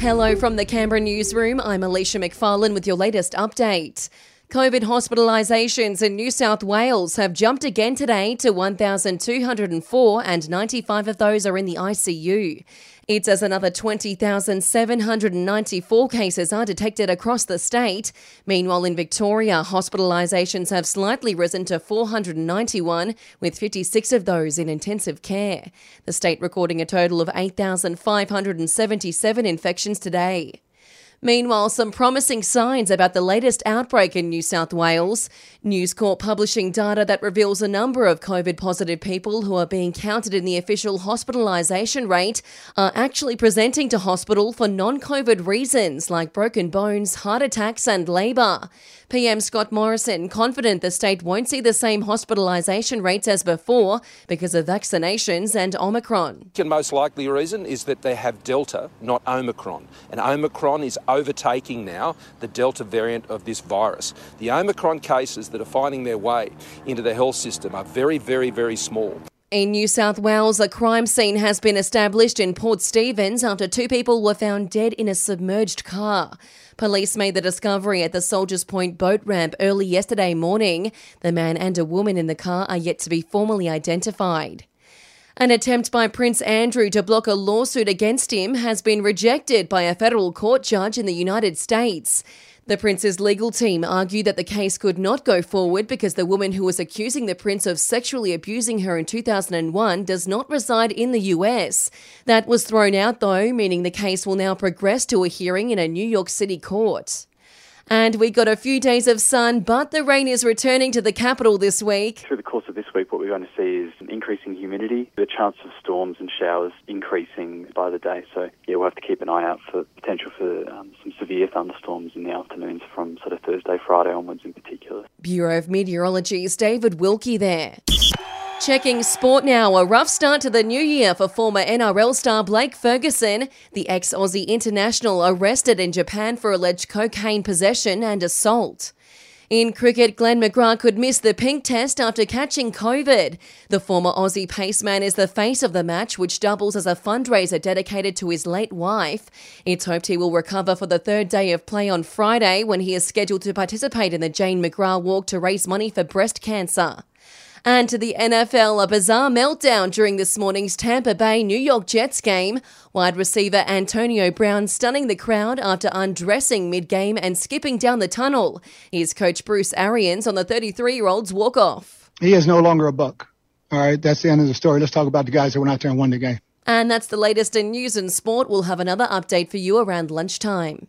Hello from the Canberra newsroom. I'm Alicia McFarlane with your latest update. COVID hospitalisations in New South Wales have jumped again today to 1,204, and 95 of those are in the ICU. It's as another 20,794 cases are detected across the state. Meanwhile, in Victoria, hospitalisations have slightly risen to 491, with 56 of those in intensive care. The state recording a total of 8,577 infections today. Meanwhile, some promising signs about the latest outbreak in New South Wales. News Corp publishing data that reveals a number of COVID positive people who are being counted in the official hospitalisation rate are actually presenting to hospital for non COVID reasons like broken bones, heart attacks, and labour. PM Scott Morrison confident the state won't see the same hospitalisation rates as before because of vaccinations and Omicron. The most likely reason is that they have Delta, not Omicron. And Omicron is overtaking now the Delta variant of this virus. The Omicron cases that are finding their way into the health system are very, very, very small. In New South Wales, a crime scene has been established in Port Stephens after two people were found dead in a submerged car. Police made the discovery at the Soldiers Point boat ramp early yesterday morning. The man and a woman in the car are yet to be formally identified. An attempt by Prince Andrew to block a lawsuit against him has been rejected by a federal court judge in the United States. The prince's legal team argued that the case could not go forward because the woman who was accusing the prince of sexually abusing her in 2001 does not reside in the US. That was thrown out though, meaning the case will now progress to a hearing in a New York City court. And we got a few days of sun, but the rain is returning to the capital this week. Through the course of this week, what we're going to see is increasing humidity, the chance of storms and showers increasing by the day. So, yeah, we'll have to keep an eye out for potential for um, some severe thunderstorms in the afternoons from sort of Thursday, Friday onwards in particular. Bureau of Meteorology's David Wilkie there. Checking sport now. A rough start to the new year for former NRL star Blake Ferguson, the ex Aussie international arrested in Japan for alleged cocaine possession and assault. In cricket, Glenn McGrath could miss the pink test after catching COVID. The former Aussie paceman is the face of the match, which doubles as a fundraiser dedicated to his late wife. It's hoped he will recover for the third day of play on Friday when he is scheduled to participate in the Jane McGrath Walk to raise money for breast cancer. And to the NFL, a bizarre meltdown during this morning's Tampa Bay New York Jets game. Wide receiver Antonio Brown stunning the crowd after undressing mid game and skipping down the tunnel. Here's coach Bruce Arians on the 33 year old's walk off. He is no longer a Buc. All right, that's the end of the story. Let's talk about the guys that went out there and won the game. And that's the latest in news and sport. We'll have another update for you around lunchtime.